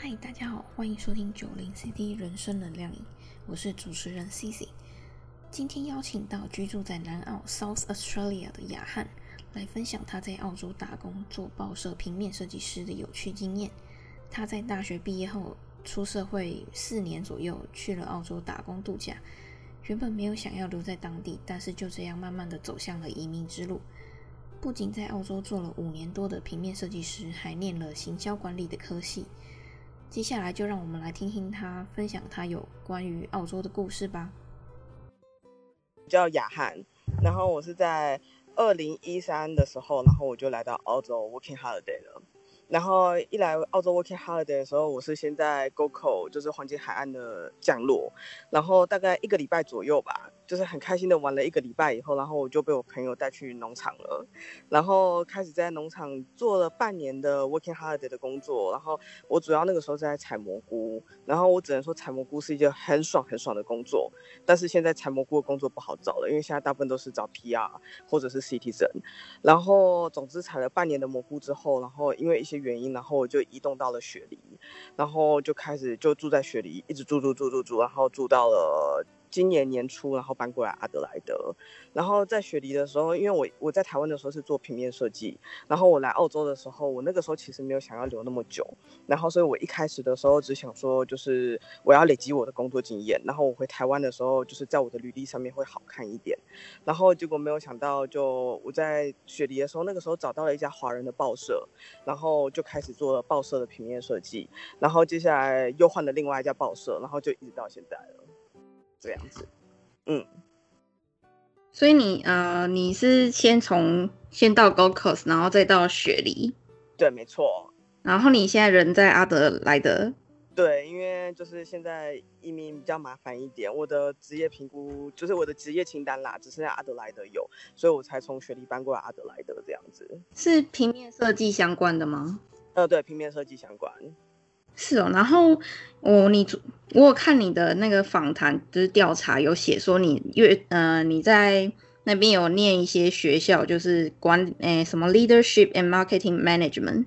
嗨，大家好，欢迎收听九零 CD 人生能量饮，我是主持人 C C。今天邀请到居住在南澳 South Australia 的雅翰，来分享他在澳洲打工做报社平面设计师的有趣经验。他在大学毕业后出社会四年左右，去了澳洲打工度假。原本没有想要留在当地，但是就这样慢慢的走向了移民之路。不仅在澳洲做了五年多的平面设计师，还念了行销管理的科系。接下来就让我们来听听他分享他有关于澳洲的故事吧。叫雅翰，然后我是在二零一三的时候，然后我就来到澳洲 working holiday 了。然后一来澳洲 working holiday 的时候，我是先在 GoCo，就是黄金海岸的降落，然后大概一个礼拜左右吧，就是很开心的玩了一个礼拜以后，然后我就被我朋友带去农场了，然后开始在农场做了半年的 working holiday 的工作，然后我主要那个时候是在采蘑菇，然后我只能说采蘑菇是一件很爽很爽的工作，但是现在采蘑菇的工作不好找了，因为现在大部分都是找 PR 或者是 Citizen，然后总之采了半年的蘑菇之后，然后因为一些原因，然后我就移动到了雪梨，然后就开始就住在雪梨，一直住住住住住，然后住到了。今年年初，然后搬过来阿德莱德，然后在雪梨的时候，因为我我在台湾的时候是做平面设计，然后我来澳洲的时候，我那个时候其实没有想要留那么久，然后所以我一开始的时候只想说，就是我要累积我的工作经验，然后我回台湾的时候，就是在我的履历上面会好看一点，然后结果没有想到，就我在雪梨的时候，那个时候找到了一家华人的报社，然后就开始做了报社的平面设计，然后接下来又换了另外一家报社，然后就一直到现在了。这样子，嗯，所以你呃，你是先从先到 Gold Coast，然后再到雪梨，对，没错。然后你现在人在阿德莱德，对，因为就是现在移民比较麻烦一点，我的职业评估就是我的职业清单啦，只剩下阿德莱德有，所以我才从雪梨搬过来阿德莱德这样子。是平面设计相关的吗？呃，对，平面设计相关。是哦，然后我你我有看你的那个访谈，就是调查有写说你越呃你在那边有念一些学校，就是管诶什么 leadership and marketing management。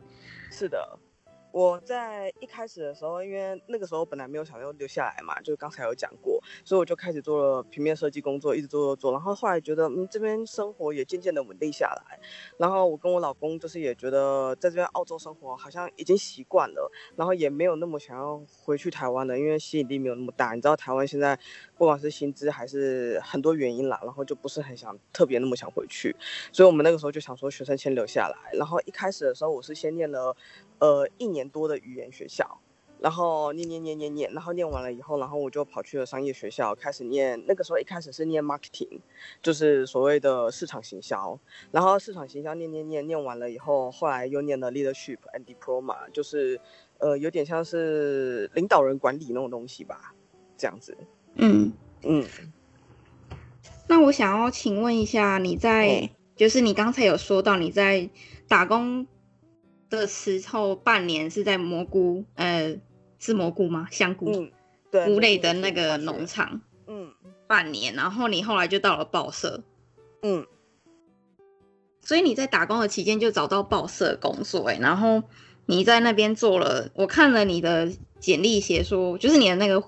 是的。我在一开始的时候，因为那个时候本来没有想要留下来嘛，就刚才有讲过，所以我就开始做了平面设计工作，一直做做做。然后后来觉得，嗯，这边生活也渐渐的稳定下来。然后我跟我老公就是也觉得，在这边澳洲生活好像已经习惯了，然后也没有那么想要回去台湾了，因为吸引力没有那么大。你知道台湾现在不管是薪资还是很多原因啦，然后就不是很想特别那么想回去。所以我们那个时候就想说，学生先留下来。然后一开始的时候，我是先念了。呃，一年多的语言学校，然后念念念念念，然后念完了以后，然后我就跑去了商业学校，开始念。那个时候一开始是念 marketing，就是所谓的市场行销。然后市场行销念念念念完了以后，后来又念了 leadership and diploma，就是呃有点像是领导人管理那种东西吧，这样子。嗯嗯。那我想要请问一下，你在就是你刚才有说到你在打工。的时候半年是在蘑菇，呃，是蘑菇吗？香菇，嗯，对，菇类的那个农场，嗯，半年，然后你后来就到了报社，嗯，所以你在打工的期间就找到报社工作，哎，然后你在那边做了，我看了你的简历写说，就是你的那个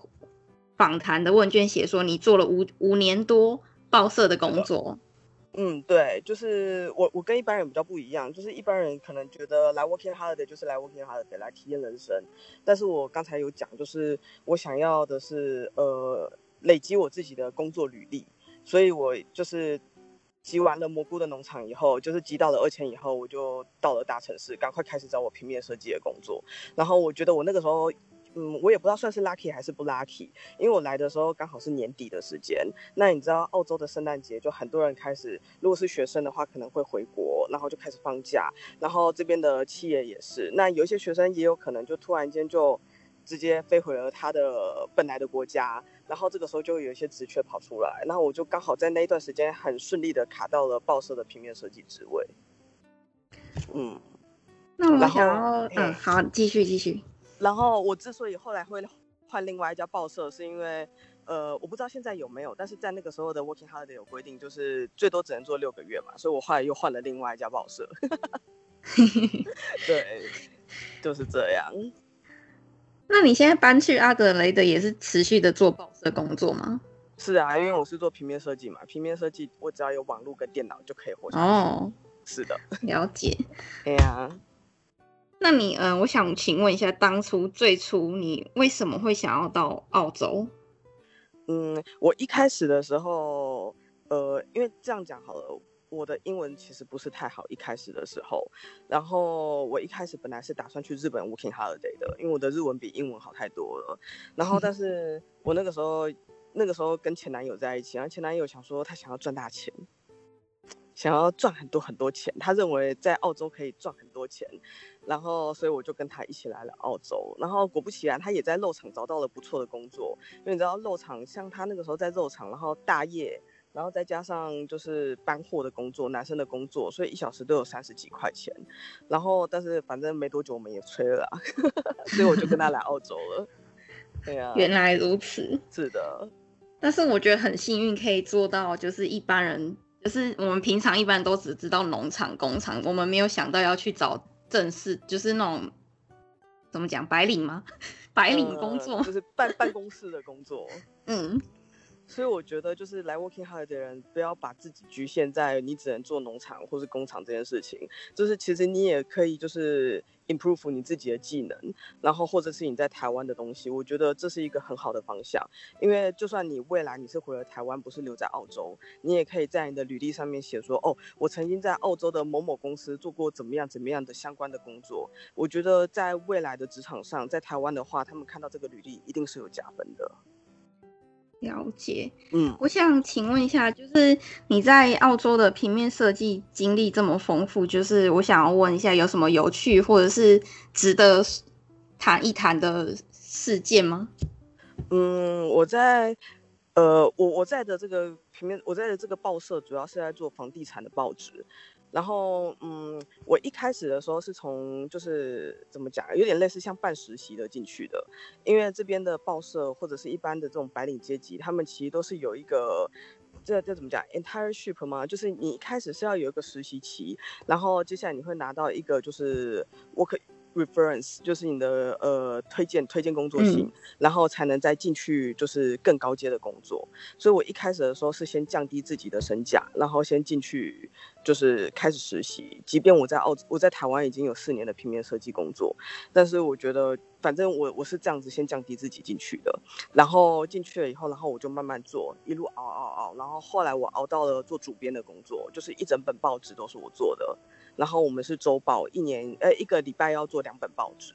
访谈的问卷写说你做了五五年多报社的工作。嗯，对，就是我，我跟一般人比较不一样，就是一般人可能觉得来 working holiday 就是来 working holiday 来体验人生，但是我刚才有讲，就是我想要的是呃累积我自己的工作履历，所以我就是集完了蘑菇的农场以后，就是集到了二千以后，我就到了大城市，赶快开始找我平面设计的工作，然后我觉得我那个时候。嗯，我也不知道算是 lucky 还是不 lucky，因为我来的时候刚好是年底的时间。那你知道澳洲的圣诞节就很多人开始，如果是学生的话可能会回国，然后就开始放假。然后这边的企业也是，那有一些学生也有可能就突然间就直接飞回了他的本来的国家。然后这个时候就有一些职缺跑出来，然后我就刚好在那一段时间很顺利的卡到了报社的平面设计职位。嗯，那我想要，嗯，好，继续继续。然后我之所以后来会换另外一家报社，是因为，呃，我不知道现在有没有，但是在那个时候的 working holiday 有规定，就是最多只能做六个月嘛，所以我后来又换了另外一家报社。对，就是这样。那你现在搬去阿德雷德也是持续的做报社工作吗？是啊，因为我是做平面设计嘛，平面设计我只要有网络跟电脑就可以活下去。哦，是的，了解。对呀，那你嗯，我想请问一下，当初最初你为什么会想要到澳洲？嗯，我一开始的时候，呃，因为这样讲好了。我的英文其实不是太好，一开始的时候，然后我一开始本来是打算去日本 working holiday 的，因为我的日文比英文好太多了。然后，但是我那个时候，那个时候跟前男友在一起，然后前男友想说他想要赚大钱，想要赚很多很多钱，他认为在澳洲可以赚很多钱，然后所以我就跟他一起来了澳洲。然后果不其然，他也在肉场找到了不错的工作，因为你知道肉场像他那个时候在肉场，然后大业。然后再加上就是搬货的工作，男生的工作，所以一小时都有三十几块钱。然后，但是反正没多久我们也催了，所以我就跟他来澳洲了。对啊，原来如此。是的。但是我觉得很幸运可以做到，就是一般人，就是我们平常一般都只知道农场、工厂，我们没有想到要去找正式，就是那种怎么讲白领吗？白领工作，就是办办公室的工作。嗯。所以我觉得，就是来 working hard 的人，不要把自己局限在你只能做农场或是工厂这件事情。就是其实你也可以，就是 improve 你自己的技能，然后或者是你在台湾的东西。我觉得这是一个很好的方向。因为就算你未来你是回了台湾，不是留在澳洲，你也可以在你的履历上面写说，哦，我曾经在澳洲的某某公司做过怎么样怎么样的相关的工作。我觉得在未来的职场上，在台湾的话，他们看到这个履历一定是有加分的。了解，嗯，我想请问一下，就是你在澳洲的平面设计经历这么丰富，就是我想要问一下，有什么有趣或者是值得谈一谈的事件吗？嗯，我在，呃，我我在的这个平面，我在的这个报社主要是在做房地产的报纸。然后，嗯，我一开始的时候是从就是怎么讲，有点类似像半实习的进去的，因为这边的报社或者是一般的这种白领阶级，他们其实都是有一个，这这怎么讲，internship 嘛？就是你一开始是要有一个实习期，然后接下来你会拿到一个就是我可以。Reference 就是你的呃推荐推荐工作信，然后才能再进去就是更高阶的工作。所以我一开始的时候是先降低自己的身价，然后先进去就是开始实习。即便我在澳我在台湾已经有四年的平面设计工作，但是我觉得反正我我是这样子先降低自己进去的，然后进去了以后，然后我就慢慢做，一路熬熬熬，然后后来我熬到了做主编的工作，就是一整本报纸都是我做的。然后我们是周报，一年呃一个礼拜要做两本报纸，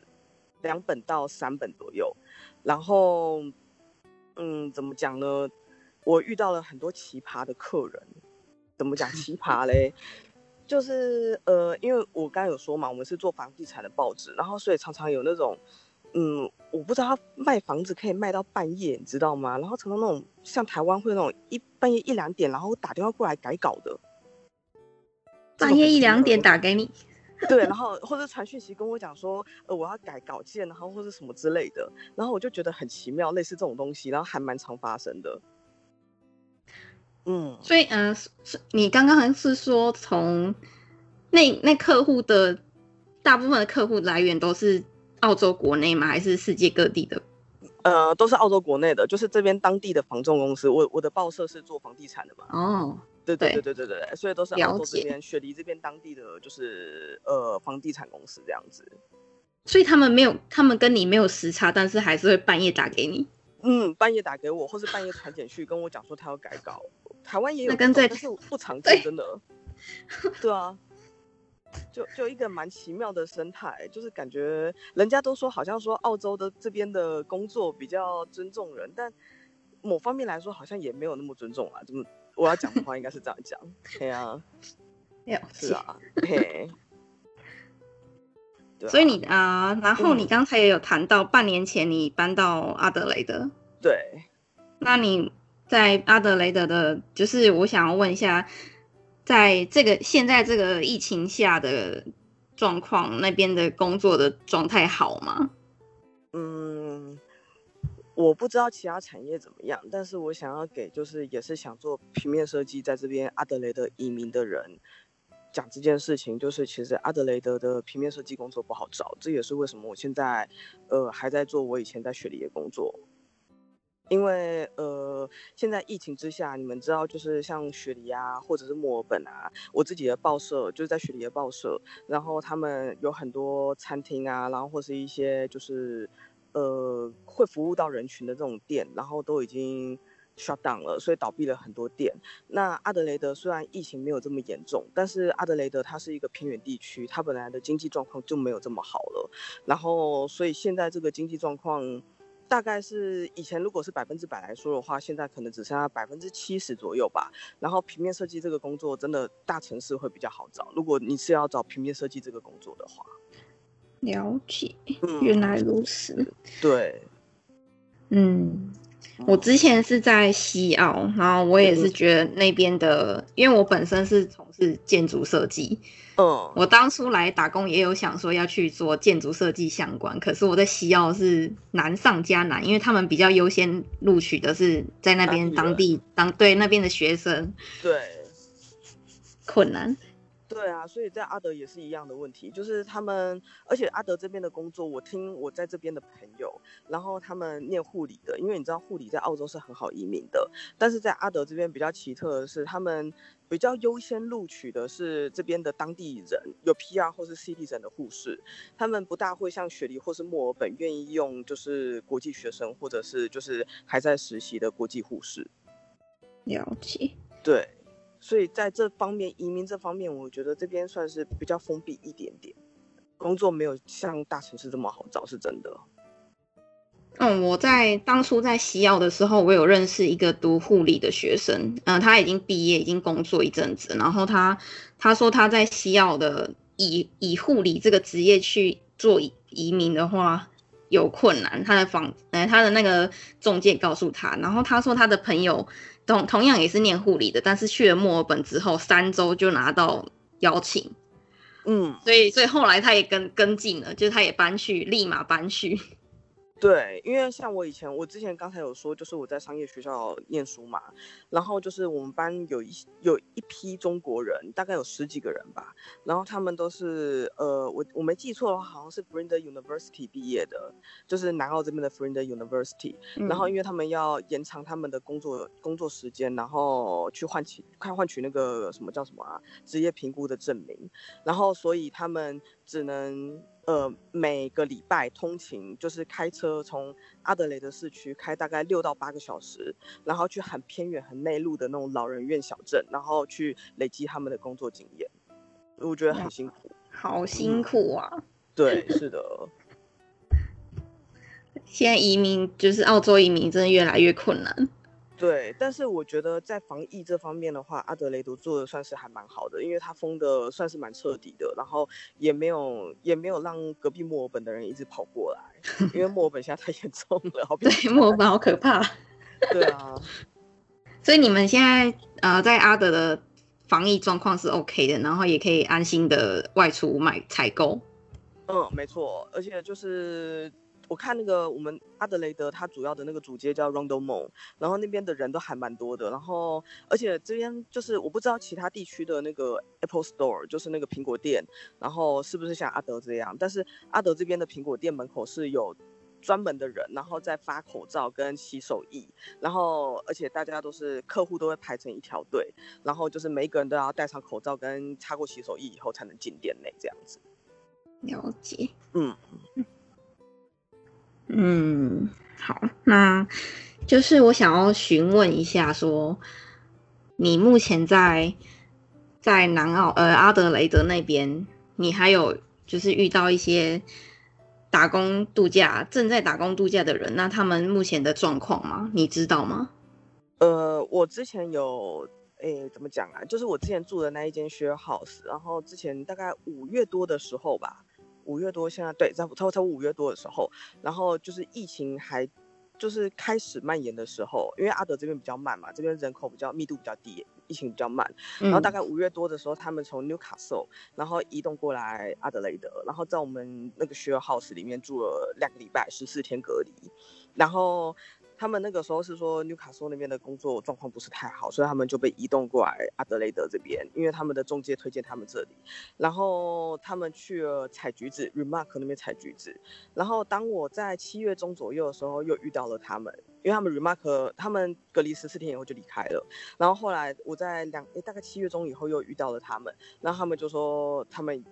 两本到三本左右。然后，嗯，怎么讲呢？我遇到了很多奇葩的客人。怎么讲奇葩嘞？就是呃，因为我刚刚有说嘛，我们是做房地产的报纸，然后所以常常有那种，嗯，我不知道他卖房子可以卖到半夜，你知道吗？然后常常那种像台湾会那种一半夜一两点，然后打电话过来改稿的。半夜一两点打给你，对，然后或者传讯息跟我讲说，呃，我要改稿件，然后或者什么之类的，然后我就觉得很奇妙，类似这种东西，然后还蛮常发生的。嗯，所以嗯，是你刚刚是说从那那客户的大部分的客户来源都是澳洲国内吗？还是世界各地的？呃，都是澳洲国内的，就是这边当地的房仲公司。我我的报社是做房地产的嘛。哦。对对对对对对，所以都是澳洲这边雪梨这边当地的就是呃房地产公司这样子，所以他们没有，他们跟你没有时差，但是还是会半夜打给你。嗯，半夜打给我，或是半夜传简讯跟我讲说他要改稿。台湾也有跟在，但是不常见，真的。对啊，就就一个蛮奇妙的生态，就是感觉人家都说好像说澳洲的这边的工作比较尊重人，但某方面来说好像也没有那么尊重啊，怎么？我要讲的话应该是这样讲，对啊，是啊，嘿，所以你啊，然后你刚才也有谈到半年前你搬到阿德雷德，对，那你在阿德雷德的，就是我想要问一下，在这个现在这个疫情下的状况，那边的工作的状态好吗？嗯。我不知道其他产业怎么样，但是我想要给就是也是想做平面设计在这边阿德雷德移民的人讲这件事情，就是其实阿德雷德的平面设计工作不好找，这也是为什么我现在呃还在做我以前在雪梨的工作。因为呃，现在疫情之下，你们知道，就是像雪梨啊，或者是墨尔本啊，我自己的报社就是在雪梨的报社，然后他们有很多餐厅啊，然后或是一些就是呃会服务到人群的这种店，然后都已经 shut down 了，所以倒闭了很多店。那阿德雷德虽然疫情没有这么严重，但是阿德雷德它是一个偏远地区，它本来的经济状况就没有这么好了，然后所以现在这个经济状况。大概是以前如果是百分之百来说的话，现在可能只剩下百分之七十左右吧。然后平面设计这个工作真的大城市会比较好找。如果你是要找平面设计这个工作的话，了解，原来如此。对，嗯。我之前是在西澳，然后我也是觉得那边的，因为我本身是从事建筑设计，嗯，我当初来打工也有想说要去做建筑设计相关，可是我在西澳是难上加难，因为他们比较优先录取的是在那边当地当对那边的学生，对，困难。对啊，所以在阿德也是一样的问题，就是他们，而且阿德这边的工作，我听我在这边的朋友，然后他们念护理的，因为你知道护理在澳洲是很好移民的，但是在阿德这边比较奇特的是，他们比较优先录取的是这边的当地人，有 PR 或是 citizen 的护士，他们不大会像雪梨或是墨尔本愿意用就是国际学生或者是就是还在实习的国际护士。了解。对。所以在这方面，移民这方面，我觉得这边算是比较封闭一点点，工作没有像大城市这么好找，是真的。嗯，我在当初在西澳的时候，我有认识一个读护理的学生，嗯，他已经毕业，已经工作一阵子，然后他他说他在西澳的以以护理这个职业去做移民的话有困难，他的房，呃，他的那个中介告诉他，然后他说他的朋友。同同样也是念护理的，但是去了墨尔本之后，三周就拿到邀请，嗯，所以所以后来他也跟跟进了，就是他也搬去，立马搬去。对，因为像我以前，我之前刚才有说，就是我在商业学校念书嘛，然后就是我们班有一有一批中国人，大概有十几个人吧，然后他们都是呃，我我没记错的话，好像是 e University 毕业的，就是南澳这边的 e University，然后因为他们要延长他们的工作工作时间，然后去换取看换取那个什么叫什么啊职业评估的证明，然后所以他们只能。呃，每个礼拜通勤就是开车从阿德雷德市区开大概六到八个小时，然后去很偏远、很内陆的那种老人院小镇，然后去累积他们的工作经验。我觉得很辛苦，好辛苦啊！对，是的。现在移民就是澳洲移民，真的越来越困难。对，但是我觉得在防疫这方面的话，阿德雷德做的算是还蛮好的，因为他封的算是蛮彻底的，然后也没有也没有让隔壁墨尔本的人一直跑过来，因为墨尔本现在太严重了，好对，墨尔本好可怕。对啊，所以你们现在呃在阿德的防疫状况是 OK 的，然后也可以安心的外出买采购。嗯，没错，而且就是。我看那个我们阿德雷德，它主要的那个主街叫 Rondo Mall，然后那边的人都还蛮多的，然后而且这边就是我不知道其他地区的那个 Apple Store，就是那个苹果店，然后是不是像阿德这样？但是阿德这边的苹果店门口是有专门的人，然后在发口罩跟洗手液，然后而且大家都是客户都会排成一条队，然后就是每一个人都要戴上口罩跟擦过洗手液以后才能进店内这样子。了解，嗯。嗯，好，那就是我想要询问一下，说你目前在在南澳呃阿德雷德那边，你还有就是遇到一些打工度假正在打工度假的人，那他们目前的状况吗？你知道吗？呃，我之前有，诶，怎么讲啊？就是我之前住的那一间 share house，然后之前大概五月多的时候吧。五月多，现在对，在差差五月多的时候，然后就是疫情还就是开始蔓延的时候，因为阿德这边比较慢嘛，这边人口比较密度比较低，疫情比较慢。然后大概五月多的时候，他们从 Newcastle 然后移动过来阿德雷德，然后在我们那个 share house 里面住了两个礼拜，十四天隔离。然后他们那个时候是说纽卡索那边的工作状况不是太好，所以他们就被移动过来阿德雷德这边，因为他们的中介推荐他们这里。然后他们去了采橘子，Remark 那边采橘子。然后当我在七月中左右的时候，又遇到了他们，因为他们 Remark 他们隔离十四天以后就离开了。然后后来我在两诶大概七月中以后又遇到了他们，然后他们就说他们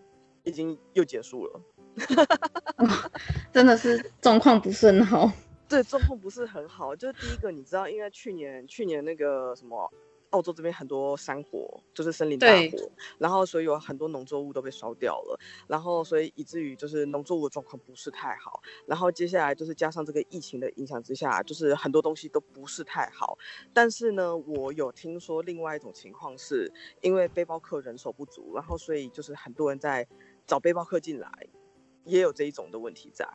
已经又结束了。真的是状况不是很好。对，状况不是很好。就是第一个，你知道，因为去年去年那个什么，澳洲这边很多山火，就是森林大火，然后所以有很多农作物都被烧掉了，然后所以以至于就是农作物的状况不是太好。然后接下来就是加上这个疫情的影响之下，就是很多东西都不是太好。但是呢，我有听说另外一种情况，是因为背包客人手不足，然后所以就是很多人在找背包客进来，也有这一种的问题在。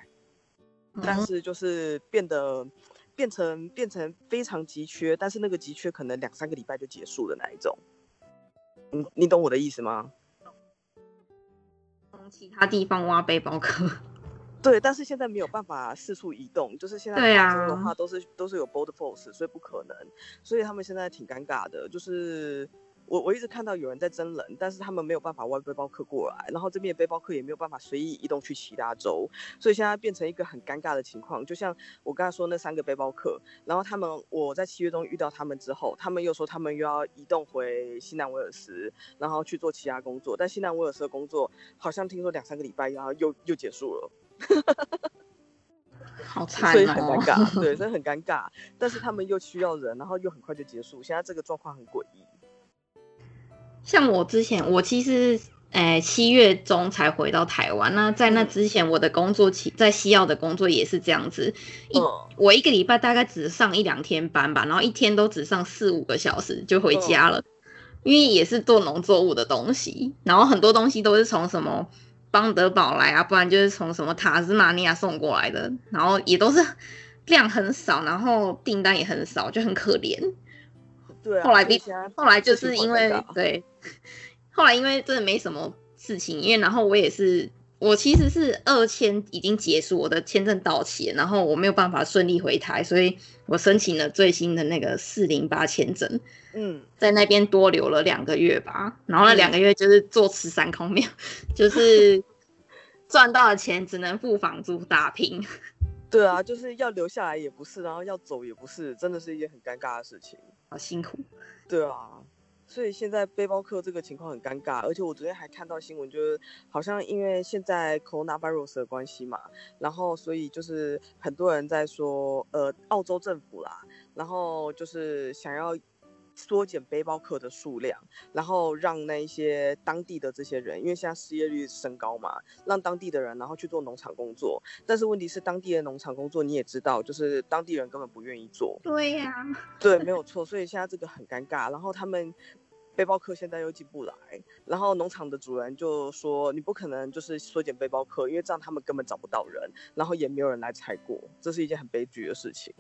但是就是变得变成变成非常急缺，但是那个急缺可能两三个礼拜就结束的那一种。你你懂我的意思吗？从其他地方挖背包客。对，但是现在没有办法四处移动，就是现在对啊的话都是都是有 board force，所以不可能，所以他们现在挺尴尬的，就是。我我一直看到有人在真人，但是他们没有办法外背包客过来，然后这边的背包客也没有办法随意移动去其他州，所以现在变成一个很尴尬的情况。就像我刚才说那三个背包客，然后他们我在七月中遇到他们之后，他们又说他们又要移动回西南威尔斯，然后去做其他工作。但西南威尔斯的工作好像听说两三个礼拜然后又又结束了，好惨，所以很尴尬，对，所以很尴尬。但是他们又需要人，然后又很快就结束，现在这个状况很诡异。像我之前，我其实诶七月中才回到台湾。那在那之前，我的工作期在西澳的工作也是这样子。一我一个礼拜大概只上一两天班吧，然后一天都只上四五个小时就回家了。因为也是做农作物的东西，然后很多东西都是从什么邦德堡来啊，不然就是从什么塔斯马尼亚送过来的，然后也都是量很少，然后订单也很少，就很可怜。对，后来比后来就是因为对，后来因为真的没什么事情，因为然后我也是，我其实是二签已经结束，我的签证到期，然后我没有办法顺利回台，所以我申请了最新的那个四零八签证，嗯，在那边多留了两个月吧，然后那两个月就是坐吃山空面，就是 赚到的钱只能付房租打拼。对啊，就是要留下来也不是，然后要走也不是，真的是一件很尴尬的事情。好辛苦。对啊，所以现在背包客这个情况很尴尬，而且我昨天还看到新闻，就是好像因为现在 coronavirus 的关系嘛，然后所以就是很多人在说，呃，澳洲政府啦，然后就是想要。缩减背包客的数量，然后让那一些当地的这些人，因为现在失业率升高嘛，让当地的人然后去做农场工作。但是问题是，当地的农场工作你也知道，就是当地人根本不愿意做。对呀，对，没有错。所以现在这个很尴尬。然后他们背包客现在又进不来，然后农场的主人就说：“你不可能就是缩减背包客，因为这样他们根本找不到人，然后也没有人来采果，这是一件很悲剧的事情。”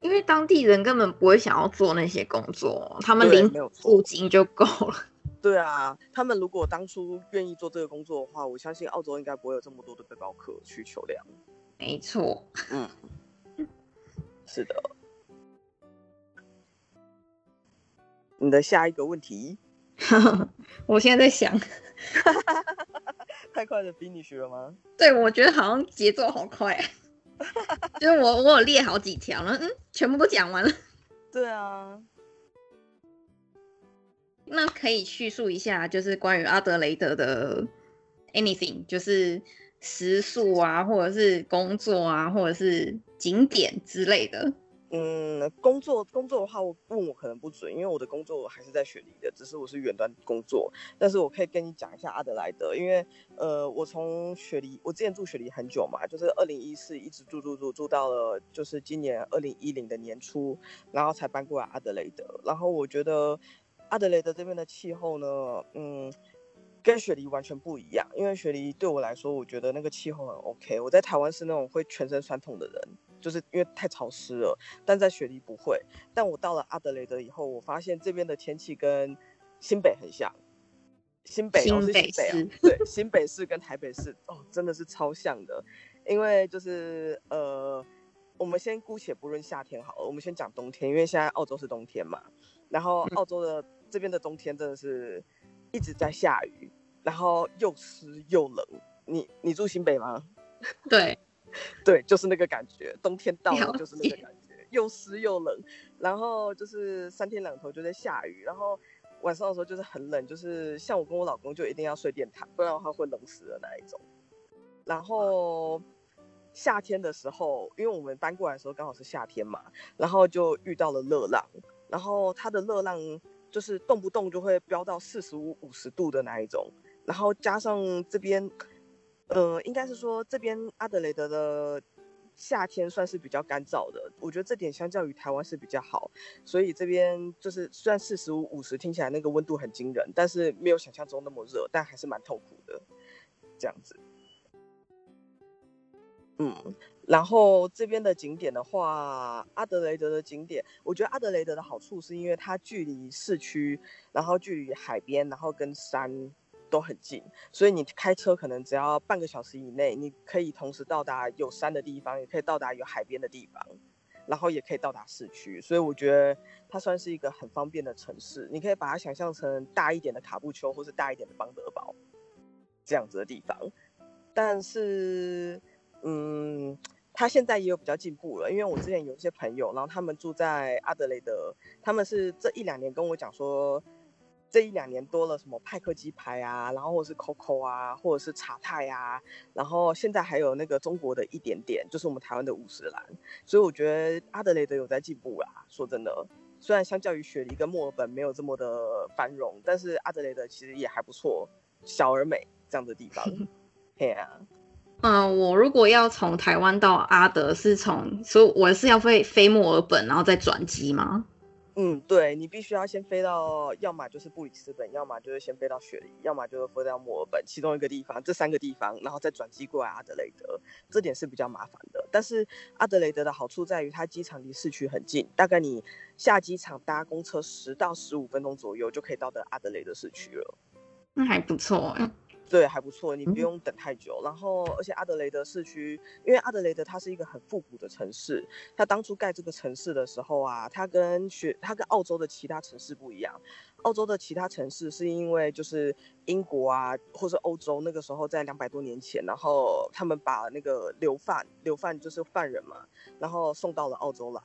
因为当地人根本不会想要做那些工作，他们领付金就够了。对啊，他们如果当初愿意做这个工作的话，我相信澳洲应该不会有这么多的背包客需求量。没错，嗯，是的。你的下一个问题，我现在在想，太快的 finish 了吗？对，我觉得好像节奏好快。就是我，我有列好几条了，嗯，全部都讲完了。对啊，那可以叙述一下，就是关于阿德雷德的 anything，就是食宿啊，或者是工作啊，或者是景点之类的。嗯，工作工作的话，我问我可能不准，因为我的工作还是在雪梨的，只是我是远端工作。但是我可以跟你讲一下阿德莱德，因为呃，我从雪梨，我之前住雪梨很久嘛，就是二零一四一直住住住住到了就是今年二零一零的年初，然后才搬过来阿德雷德。然后我觉得阿德雷德这边的气候呢，嗯，跟雪梨完全不一样，因为雪梨对我来说，我觉得那个气候很 OK。我在台湾是那种会全身酸痛的人。就是因为太潮湿了，但在雪梨不会。但我到了阿德雷德以后，我发现这边的天气跟新北很像。新北，新北啊，对，新北市跟台北市哦，真的是超像的。因为就是呃，我们先姑且不论夏天好了，我们先讲冬天，因为现在澳洲是冬天嘛。然后澳洲的这边的冬天真的是一直在下雨，然后又湿又冷。你你住新北吗？对，对，就是那个感觉，冬天到了就是那个感觉，又湿又冷，然后就是三天两头就在下雨，然后晚上的时候就是很冷，就是像我跟我老公就一定要睡电毯，不然的话会冷死的那一种。然后。夏天的时候，因为我们搬过来的时候刚好是夏天嘛，然后就遇到了热浪，然后它的热浪就是动不动就会飙到四十五、五十度的那一种，然后加上这边，呃，应该是说这边阿德雷德的夏天算是比较干燥的，我觉得这点相较于台湾是比较好，所以这边就是虽然四十五、五十听起来那个温度很惊人，但是没有想象中那么热，但还是蛮痛苦的，这样子。嗯，然后这边的景点的话，阿德雷德的景点，我觉得阿德雷德的好处是因为它距离市区，然后距离海边，然后跟山都很近，所以你开车可能只要半个小时以内，你可以同时到达有山的地方，也可以到达有海边的地方，然后也可以到达市区，所以我觉得它算是一个很方便的城市。你可以把它想象成大一点的卡布丘，或是大一点的邦德堡这样子的地方，但是。嗯，他现在也有比较进步了，因为我之前有一些朋友，然后他们住在阿德雷德，他们是这一两年跟我讲说，这一两年多了什么派克鸡排啊，然后或者是 Coco 啊，或者是茶太啊，然后现在还有那个中国的一点点，就是我们台湾的五十兰，所以我觉得阿德雷德有在进步啦。说真的，虽然相较于雪梨跟墨尔本没有这么的繁荣，但是阿德雷德其实也还不错，小而美这样的地方，嘿啊。嗯，我如果要从台湾到阿德，是从，所以我是要飞飞墨尔本，然后再转机吗？嗯，对，你必须要先飞到，要么就是布里斯本，要么就是先飞到雪梨，要么就是飞到墨尔本，其中一个地方，这三个地方，然后再转机过来阿德雷德，这点是比较麻烦的。但是阿德雷德的好处在于，它机场离市区很近，大概你下机场搭公车十到十五分钟左右就可以到达阿德雷德市区了。那还不错。对，还不错，你不用等太久。然后，而且阿德雷德市区，因为阿德雷德它是一个很复古的城市，它当初盖这个城市的时候啊，它跟学它跟澳洲的其他城市不一样。澳洲的其他城市是因为就是英国啊，或是欧洲那个时候在两百多年前，然后他们把那个流犯，流犯就是犯人嘛，然后送到了澳洲来。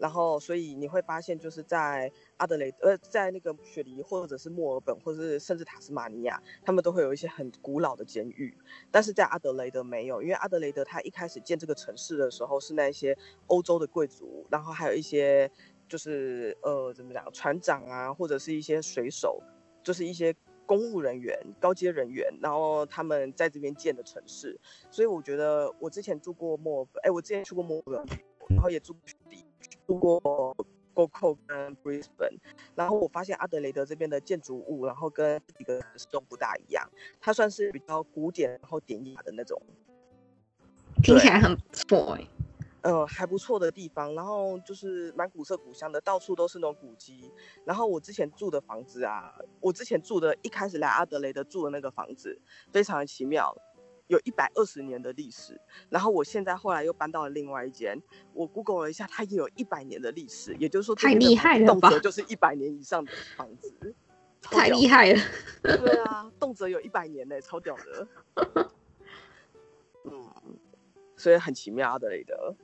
然后，所以你会发现，就是在阿德雷，呃，在那个雪梨，或者是墨尔本，或者是甚至塔斯马尼亚，他们都会有一些很古老的监狱。但是在阿德雷德没有，因为阿德雷德它一开始建这个城市的时候，是那些欧洲的贵族，然后还有一些就是呃，怎么讲，船长啊，或者是一些水手，就是一些公务人员、高阶人员，然后他们在这边建的城市。所以我觉得，我之前住过墨尔本，哎，我之前去过墨尔本，然后也住住过 Coast 跟 Brisbane，然后我发现阿德雷德这边的建筑物，然后跟几个城市都不大一样，它算是比较古典然后典雅的那种，听起来很不错哎，嗯，还不错的地方，然后就是蛮古色古香的，到处都是那种古迹。然后我之前住的房子啊，我之前住的一开始来阿德雷德住的那个房子，非常的奇妙。有一百二十年的历史，然后我现在后来又搬到了另外一间，我 Google 了一下，它也有一百年的历史，也就是说太厉害了动辄就是一百年以上的房子，太厉害了。对啊，动辄有一百年呢，超屌的。嗯，所以很奇妙的雷德。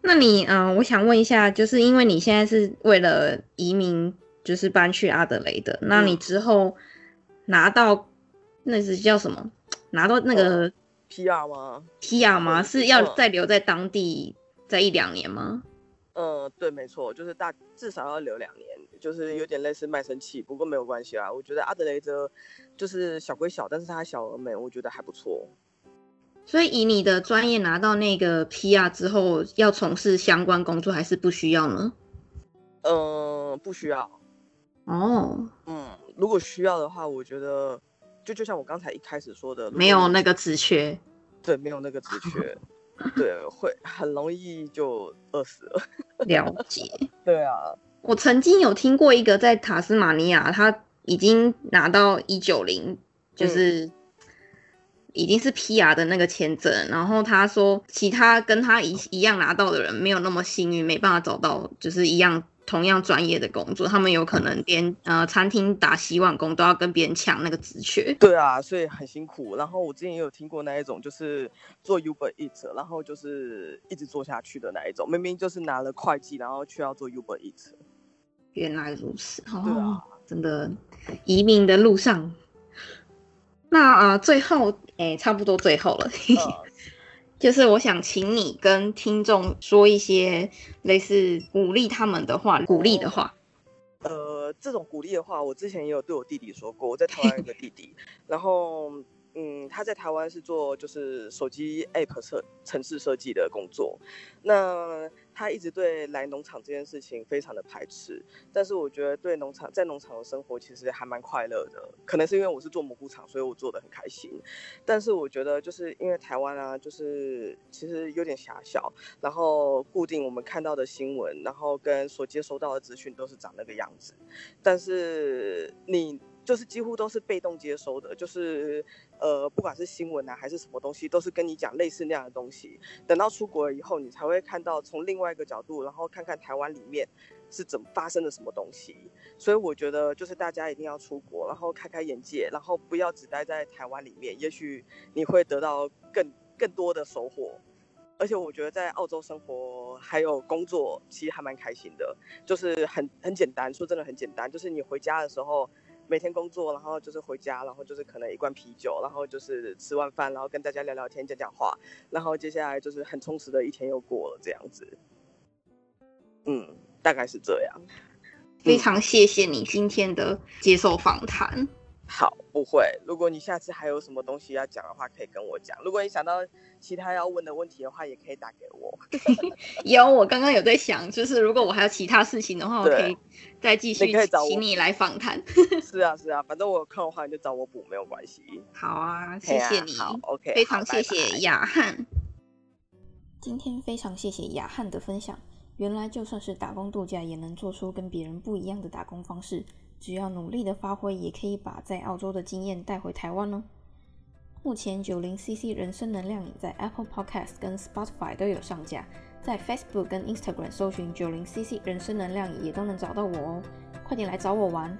那你嗯，我想问一下，就是因为你现在是为了移民，就是搬去阿德雷德，那你之后拿到？那是叫什么？拿到那个 PR 吗？PR 吗？是要再留在当地再一两年吗？嗯，对，没错，就是大至少要留两年，就是有点类似卖身契，不过没有关系啊。我觉得阿德雷德就是小归小，但是它小而美，我觉得还不错。所以以你的专业拿到那个 PR 之后，要从事相关工作还是不需要呢？嗯，不需要。哦，嗯，如果需要的话，我觉得。就就像我刚才一开始说的，没有那个直缺，对，没有那个直缺，对，会很容易就饿死了。了解，对啊，我曾经有听过一个在塔斯马尼亚，他已经拿到一九零，就是已经是 PR 的那个签证，然后他说其他跟他一一样拿到的人没有那么幸运，没办法找到就是一样同样专业的工作，他们有可能连呃餐厅打洗碗工都要跟别人抢那个职缺。对啊，所以很辛苦。然后我之前也有听过那一种，就是做 Uber Eats，然后就是一直做下去的那一种，明明就是拿了会计，然后却要做 Uber Eats。原来如此，对啊，真的移民的路上。那呃，最后诶，差不多最后了，就是我想请你跟听众说一些类似鼓励他们的话，鼓励的话。呃，这种鼓励的话，我之前也有对我弟弟说过，我在台湾有个弟弟，然后。嗯，他在台湾是做就是手机 App 设城市设计的工作，那他一直对来农场这件事情非常的排斥，但是我觉得对农场在农场的生活其实还蛮快乐的，可能是因为我是做蘑菇场，所以我做的很开心，但是我觉得就是因为台湾啊，就是其实有点狭小，然后固定我们看到的新闻，然后跟所接收到的资讯都是长那个样子，但是你。就是几乎都是被动接收的，就是呃，不管是新闻啊还是什么东西，都是跟你讲类似那样的东西。等到出国了以后，你才会看到从另外一个角度，然后看看台湾里面是怎么发生了什么东西。所以我觉得，就是大家一定要出国，然后开开眼界，然后不要只待在台湾里面，也许你会得到更更多的收获。而且我觉得在澳洲生活还有工作，其实还蛮开心的，就是很很简单，说真的很简单，就是你回家的时候。每天工作，然后就是回家，然后就是可能一罐啤酒，然后就是吃完饭，然后跟大家聊聊天、讲讲话，然后接下来就是很充实的一天又过了这样子。嗯，大概是这样。非常谢谢你今天的接受访谈。好，不会。如果你下次还有什么东西要讲的话，可以跟我讲。如果你想到其他要问的问题的话，也可以打给我。有，我刚刚有在想，就是如果我还有其他事情的话，我可以再继续请你来访谈。是啊，是啊，反正我有空的话，你就找我补，没有关系。好啊，谢谢你。好，OK，非常谢谢雅翰。今天非常谢谢雅汉的分享。原来就算是打工度假，也能做出跟别人不一样的打工方式。只要努力的发挥，也可以把在澳洲的经验带回台湾哦。目前九零 CC 人生能量饮在 Apple Podcast 跟 Spotify 都有上架，在 Facebook 跟 Instagram 搜寻九零 CC 人生能量饮也都能找到我哦。快点来找我玩！